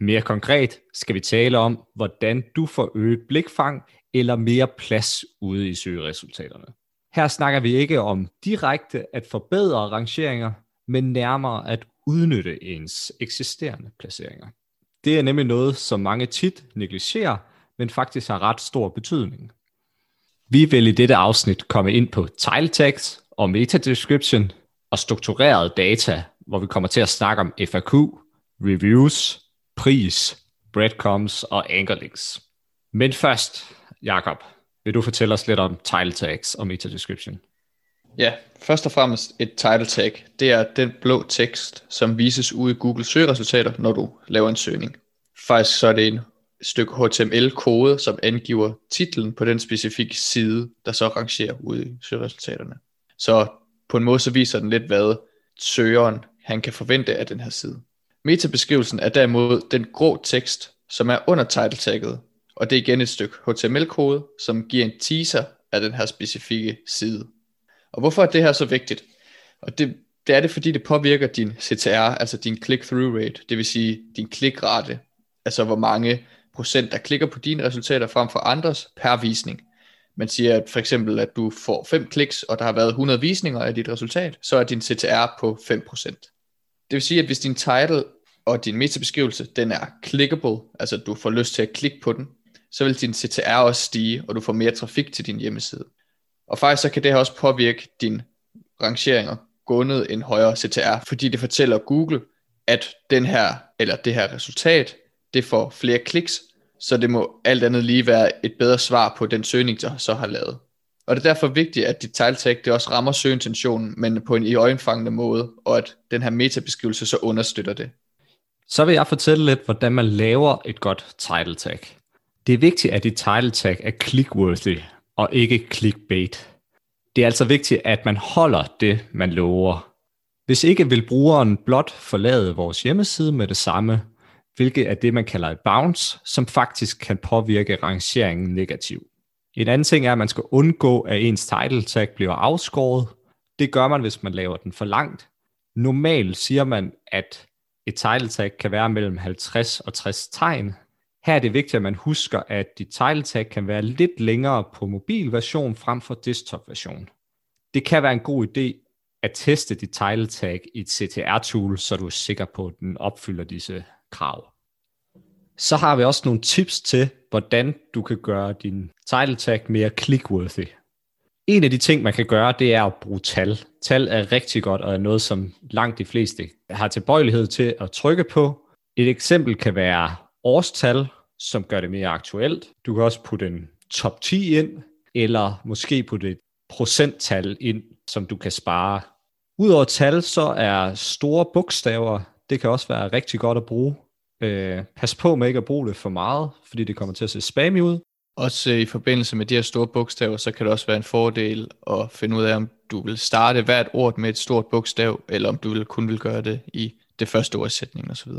Mere konkret skal vi tale om, hvordan du får øget blikfang eller mere plads ude i søgeresultaterne. Her snakker vi ikke om direkte at forbedre rangeringer, men nærmere at udnytte ens eksisterende placeringer. Det er nemlig noget, som mange tit negligerer, men faktisk har ret stor betydning. Vi vil i dette afsnit komme ind på title tags og meta description og struktureret data, hvor vi kommer til at snakke om FAQ, reviews, pris, breadcrumbs og anchorlinks. Men først, Jakob, vil du fortælle os lidt om title tags og meta description? Ja, først og fremmest et title tag. Det er den blå tekst, som vises ude i Google søgeresultater, når du laver en søgning. Faktisk så er det en stykke HTML-kode, som angiver titlen på den specifikke side, der så rangerer ude i søgeresultaterne. Så på en måde så viser den lidt, hvad søgeren han kan forvente af den her side. Metabeskrivelsen er derimod den grå tekst, som er under title tagget, og det er igen et stykke HTML-kode, som giver en teaser af den her specifikke side. Og hvorfor er det her så vigtigt? Og det, det er det, fordi det påvirker din CTR, altså din click-through rate, det vil sige din klikrate, altså hvor mange procent, der klikker på dine resultater frem for andres per visning. Man siger at for eksempel, at du får 5 kliks, og der har været 100 visninger af dit resultat, så er din CTR på 5%. Det vil sige, at hvis din title og din metabeskrivelse, den er clickable, altså du får lyst til at klikke på den, så vil din CTR også stige, og du får mere trafik til din hjemmeside. Og faktisk så kan det her også påvirke din rangeringer grundet en højere CTR, fordi det fortæller Google, at den her, eller det her resultat, det får flere kliks, så det må alt andet lige være et bedre svar på den søgning, der så har lavet. Og det er derfor vigtigt, at dit title tag det også rammer søgeintentionen, men på en i øjenfangende måde, og at den her metabeskrivelse så understøtter det. Så vil jeg fortælle lidt, hvordan man laver et godt title tag. Det er vigtigt, at dit title tag er clickworthy og ikke clickbait. Det er altså vigtigt, at man holder det, man lover. Hvis ikke vil brugeren blot forlade vores hjemmeside med det samme, hvilket er det, man kalder et bounce, som faktisk kan påvirke rangeringen negativt. En anden ting er, at man skal undgå, at ens title tag bliver afskåret. Det gør man, hvis man laver den for langt. Normalt siger man, at et title tag kan være mellem 50 og 60 tegn. Her er det vigtigt, at man husker, at dit title tag kan være lidt længere på mobilversion frem for desktop-version. Det kan være en god idé at teste dit title tag i et CTR-tool, så du er sikker på, at den opfylder disse krav. Så har vi også nogle tips til, hvordan du kan gøre din title tag mere clickworthy. En af de ting, man kan gøre, det er at bruge tal. Tal er rigtig godt, og er noget, som langt de fleste har tilbøjelighed til at trykke på. Et eksempel kan være årstal, som gør det mere aktuelt. Du kan også putte en top 10 ind, eller måske putte et procenttal ind, som du kan spare. Udover tal, så er store bogstaver, det kan også være rigtig godt at bruge. Øh, pas på med ikke at bruge det for meget, fordi det kommer til at se spammy ud. Også øh, i forbindelse med de her store bogstaver, så kan det også være en fordel at finde ud af, om du vil starte hvert ord med et stort bogstav, eller om du vil kun vil gøre det i det første ord i sætningen osv.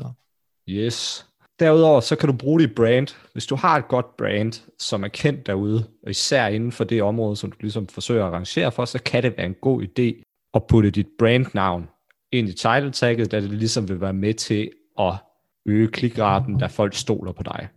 Yes. Derudover så kan du bruge dit brand. Hvis du har et godt brand, som er kendt derude, og især inden for det område, som du ligesom forsøger at arrangere for, så kan det være en god idé at putte dit brandnavn ind i title tagget, da det ligesom vil være med til at øge klikraten, da folk stoler på dig.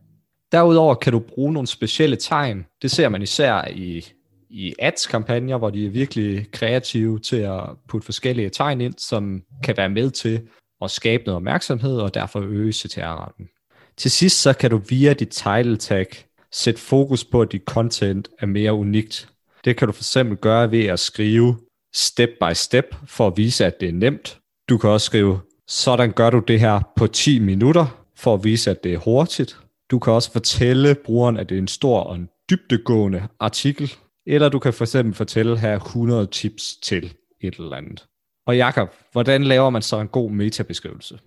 Derudover kan du bruge nogle specielle tegn. Det ser man især i, i ads-kampagner, hvor de er virkelig kreative til at putte forskellige tegn ind, som kan være med til at skabe noget opmærksomhed og derfor øge CTR-retten. Til sidst så kan du via dit title tag sætte fokus på, at dit content er mere unikt. Det kan du for eksempel gøre ved at skrive step by step for at vise, at det er nemt. Du kan også skrive, sådan gør du det her på 10 minutter for at vise, at det er hurtigt. Du kan også fortælle brugeren, at det er en stor og en dybdegående artikel. Eller du kan for eksempel fortælle her 100 tips til et eller andet. Og Jakob, hvordan laver man så en god metabeskrivelse?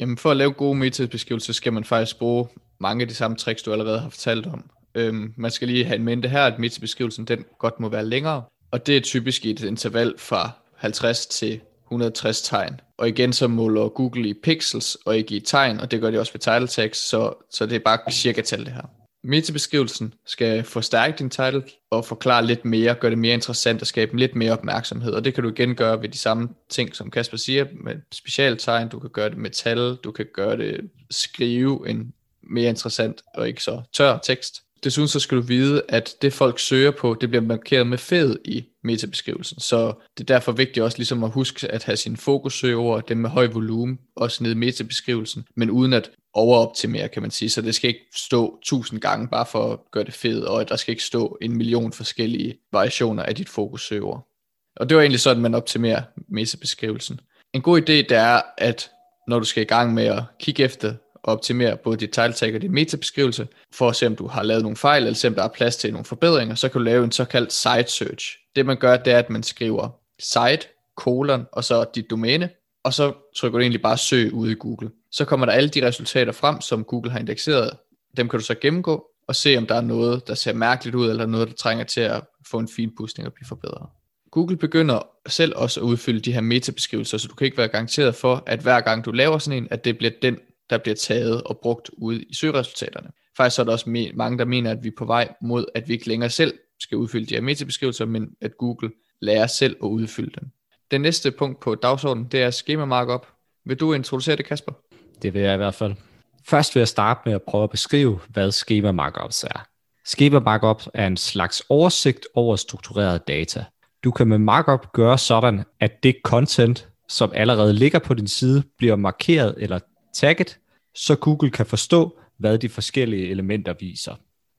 Jamen for at lave gode metabeskrivelser, skal man faktisk bruge mange af de samme tricks, du allerede har fortalt om. Øhm, man skal lige have en mente her, at meta-beskrivelsen den godt må være længere, og det er typisk i et interval fra 50 til 160 tegn. Og igen så måler Google i pixels og ikke i tegn, og det gør de også ved title tags, så, så det er bare cirka tal det her. Metabeskrivelsen skal forstærke din title og forklare lidt mere, gøre det mere interessant og skabe lidt mere opmærksomhed. Og det kan du igen gøre ved de samme ting, som Kasper siger, med specialtegn. Du kan gøre det med tal, du kan gøre det skrive en mere interessant og ikke så tør tekst. Desuden så skal du vide, at det folk søger på, det bliver markeret med fed i metabeskrivelsen. Så det er derfor vigtigt også ligesom at huske at have sine fokussøgeord, dem med høj volumen, også nede i metabeskrivelsen, men uden at overoptimere, kan man sige. Så det skal ikke stå tusind gange bare for at gøre det fedt, og der skal ikke stå en million forskellige variationer af dit fokussøgeord. Og det var egentlig sådan, man optimerer metabeskrivelsen. En god idé det er, at når du skal i gang med at kigge efter optimere både dit title tag og din metabeskrivelse, for at se om du har lavet nogle fejl, eller se om der er plads til nogle forbedringer, så kan du lave en såkaldt site search. Det man gør, det er, at man skriver site, kolon, og så dit domæne, og så trykker du egentlig bare søg ude i Google. Så kommer der alle de resultater frem, som Google har indekseret. Dem kan du så gennemgå, og se om der er noget, der ser mærkeligt ud, eller noget, der trænger til at få en fin pudsning og blive forbedret. Google begynder selv også at udfylde de her metabeskrivelser, så du kan ikke være garanteret for, at hver gang du laver sådan en, at det bliver den der bliver taget og brugt ude i søgeresultaterne. Faktisk er der også mange, der mener, at vi er på vej mod, at vi ikke længere selv skal udfylde de her metabeskrivelser, men at Google lærer selv at udfylde dem. Det næste punkt på dagsordenen, det er schema markup. Vil du introducere det, Kasper? Det vil jeg i hvert fald. Først vil jeg starte med at prøve at beskrive, hvad schema markups er. Schema markup er en slags oversigt over struktureret data. Du kan med markup gøre sådan, at det content, som allerede ligger på din side, bliver markeret eller tagget, så Google kan forstå, hvad de forskellige elementer viser.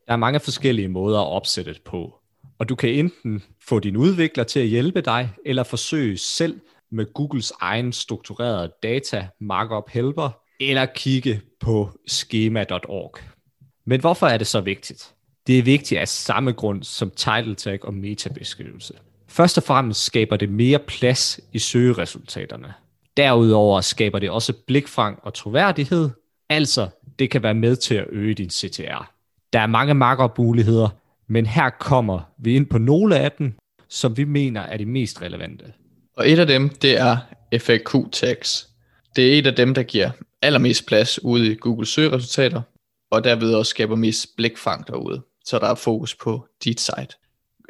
Der er mange forskellige måder at opsætte det på, og du kan enten få din udvikler til at hjælpe dig, eller forsøge selv med Googles egen strukturerede data markup helper, eller kigge på schema.org. Men hvorfor er det så vigtigt? Det er vigtigt af samme grund som title tag og metabeskrivelse. Først og fremmest skaber det mere plads i søgeresultaterne. Derudover skaber det også blikfang og troværdighed, altså det kan være med til at øge din CTR. Der er mange markup-muligheder, men her kommer vi ind på nogle af dem, som vi mener er de mest relevante. Og et af dem, det er FAQ tags. Det er et af dem, der giver allermest plads ude i Google søgeresultater, og derved også skaber mest blikfang derude, så der er fokus på dit site.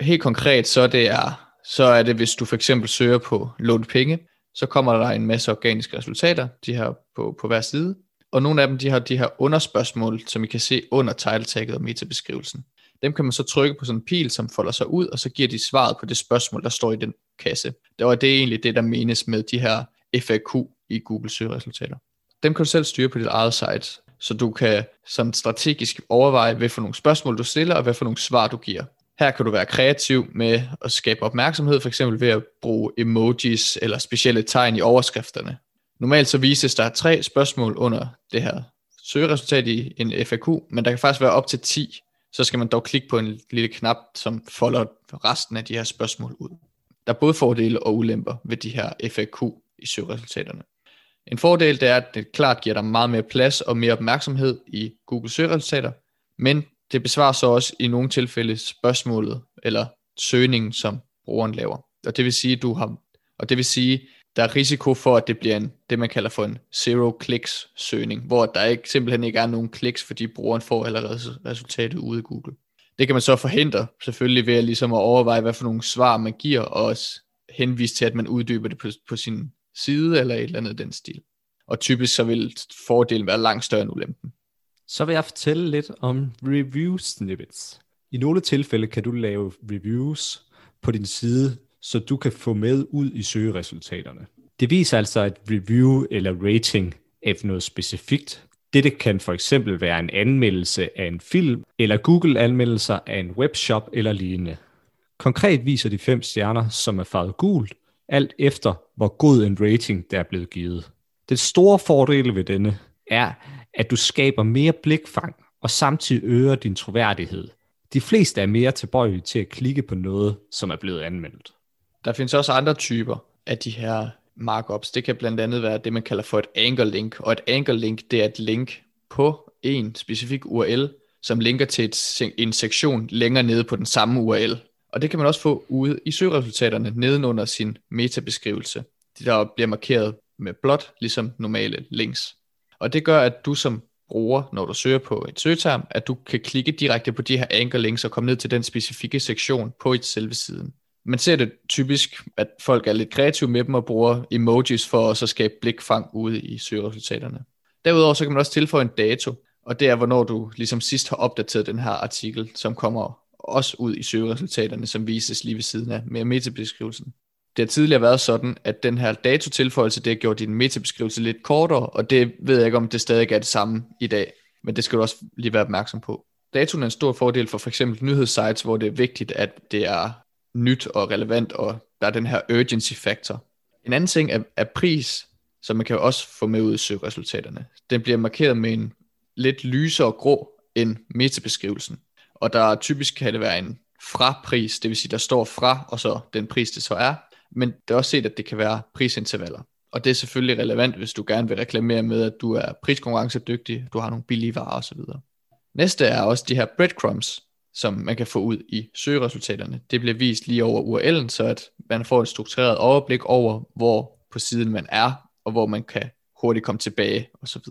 Helt konkret, så, det er, så er det, hvis du for eksempel søger på lånt penge, så kommer der en masse organiske resultater, de her på, på hver side, og nogle af dem, de har de her underspørgsmål, som I kan se under title og metabeskrivelsen. Dem kan man så trykke på sådan en pil, som folder sig ud, og så giver de svaret på det spørgsmål, der står i den kasse. Det var det egentlig det, der menes med de her FAQ i Google søgeresultater. Dem kan du selv styre på dit eget site, så du kan sådan strategisk overveje, hvad for nogle spørgsmål du stiller, og hvad for nogle svar du giver. Her kan du være kreativ med at skabe opmærksomhed, for eksempel ved at bruge emojis eller specielle tegn i overskrifterne. Normalt så vises der tre spørgsmål under det her søgeresultat i en FAQ, men der kan faktisk være op til 10. Så skal man dog klikke på en lille knap, som folder resten af de her spørgsmål ud. Der er både fordele og ulemper ved de her FAQ i søgeresultaterne. En fordel det er, at det klart giver dig meget mere plads og mere opmærksomhed i Google søgeresultater, men det besvarer så også i nogle tilfælde spørgsmålet eller søgningen, som brugeren laver. Og det vil sige, du har, og det vil sige, der er risiko for, at det bliver en, det, man kalder for en zero clicks søgning, hvor der ikke, simpelthen ikke er nogen kliks, fordi brugeren får allerede resultatet ude i Google. Det kan man så forhindre, selvfølgelig ved at, ligesom at overveje, hvad for nogle svar man giver, og også henvise til, at man uddyber det på, på sin side, eller et eller andet den stil. Og typisk så vil fordelen være langt større end ulempen. Så vil jeg fortælle lidt om review snippets. I nogle tilfælde kan du lave reviews på din side, så du kan få med ud i søgeresultaterne. Det viser altså et review eller rating af noget specifikt. Dette kan for eksempel være en anmeldelse af en film, eller Google-anmeldelser af en webshop eller lignende. Konkret viser de fem stjerner, som er farvet gult, alt efter hvor god en rating der er blevet givet. Den store fordel ved denne er, at du skaber mere blikfang og samtidig øger din troværdighed. De fleste er mere tilbøjelige til at klikke på noget, som er blevet anmeldt. Der findes også andre typer af de her markups. Det kan blandt andet være det, man kalder for et anchor link, og et anchor link, det er et link på en specifik URL, som linker til et, en sektion længere nede på den samme URL. Og det kan man også få ude i søgeresultaterne nedenunder sin metabeskrivelse. Der bliver markeret med blot, ligesom normale links. Og det gør, at du som bruger, når du søger på et søgeterm, at du kan klikke direkte på de her anchor links og komme ned til den specifikke sektion på et selve siden. Man ser det typisk, at folk er lidt kreative med dem og bruger emojis for at så skabe blikfang ude i søgeresultaterne. Derudover så kan man også tilføje en dato, og det er, hvornår du ligesom sidst har opdateret den her artikel, som kommer også ud i søgeresultaterne, som vises lige ved siden af med metabeskrivelsen. Det har tidligere været sådan, at den her datotilføjelse, det har gjort din metabeskrivelse lidt kortere, og det ved jeg ikke, om det stadig er det samme i dag, men det skal du også lige være opmærksom på. Datoen er en stor fordel for f.eks. nyhedssites, hvor det er vigtigt, at det er nyt og relevant, og der er den her urgency factor. En anden ting er, er pris, som man kan også få med ud i søgeresultaterne. Den bliver markeret med en lidt lysere grå end metabeskrivelsen. Og der typisk kan det være en fra-pris, det vil sige, der står fra, og så den pris, det så er. Men det er også set, at det kan være prisintervaller. Og det er selvfølgelig relevant, hvis du gerne vil reklamere med, at du er priskonkurrencedygtig, du har nogle billige varer osv. Næste er også de her breadcrumbs, som man kan få ud i søgeresultaterne. Det bliver vist lige over URL'en, så at man får et struktureret overblik over, hvor på siden man er, og hvor man kan hurtigt komme tilbage osv.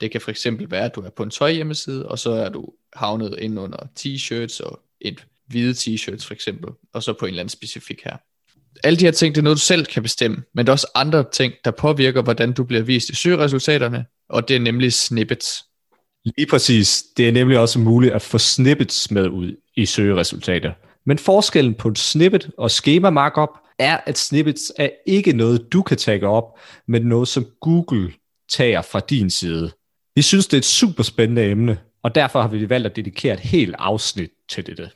Det kan for eksempel være, at du er på en tøjhjemmeside, og så er du havnet ind under t-shirts og et hvide t-shirts for eksempel, og så på en eller anden specifik her. Alle de her ting, det er noget, du selv kan bestemme, men der er også andre ting, der påvirker, hvordan du bliver vist i søgeresultaterne, og det er nemlig snippets. Lige præcis. Det er nemlig også muligt at få snippets med ud i søgeresultater. Men forskellen på et snippet og schema markup er, at snippets er ikke noget, du kan tage op, men noget, som Google tager fra din side. Vi synes, det er et super spændende emne, og derfor har vi valgt at dedikere et helt afsnit til dette.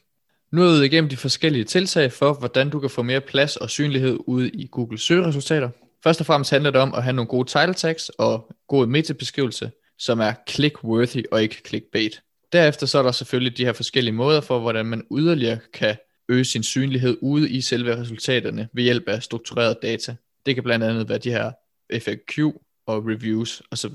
Nu er vi igennem de forskellige tiltag for, hvordan du kan få mere plads og synlighed ude i Google søgeresultater. Først og fremmest handler det om at have nogle gode title tags og god metabeskrivelse, som er click-worthy og ikke clickbait. Derefter så er der selvfølgelig de her forskellige måder for, hvordan man yderligere kan øge sin synlighed ude i selve resultaterne ved hjælp af struktureret data. Det kan blandt andet være de her FAQ og reviews osv.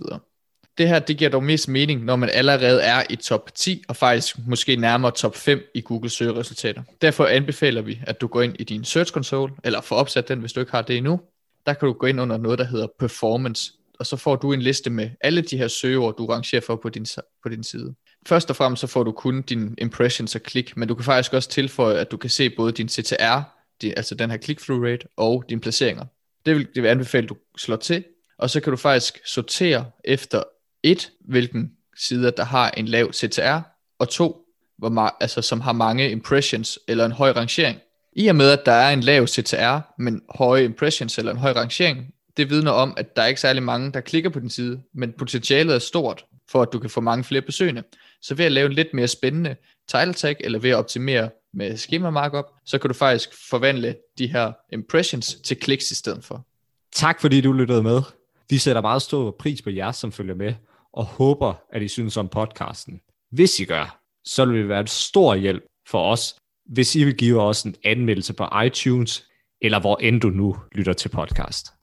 Det her, det giver dog mest mening, når man allerede er i top 10, og faktisk måske nærmere top 5 i Google søgeresultater. Derfor anbefaler vi, at du går ind i din Search Console, eller får opsat den, hvis du ikke har det endnu. Der kan du gå ind under noget, der hedder Performance, og så får du en liste med alle de her søgeord, du rangerer for på din, på din side. Først og fremmest så får du kun dine impressions og klik, men du kan faktisk også tilføje, at du kan se både din CTR, din, altså den her click-through rate, og dine placeringer. Det vil, det vil anbefale, at du slår til, og så kan du faktisk sortere efter et, hvilken sider, der har en lav CTR, og to, hvor ma- altså, som har mange impressions eller en høj rangering. I og med, at der er en lav CTR, men høje impressions eller en høj rangering, det vidner om, at der er ikke særlig mange, der klikker på din side, men potentialet er stort, for at du kan få mange flere besøgende. Så ved at lave en lidt mere spændende title tag, eller ved at optimere med schema markup, så kan du faktisk forvandle de her impressions til kliks i stedet for. Tak fordi du lyttede med. Vi sætter meget stor pris på jer, som følger med og håber, at I synes om podcasten. Hvis I gør, så vil det være en stor hjælp for os, hvis I vil give os en anmeldelse på iTunes, eller hvor end du nu lytter til podcast.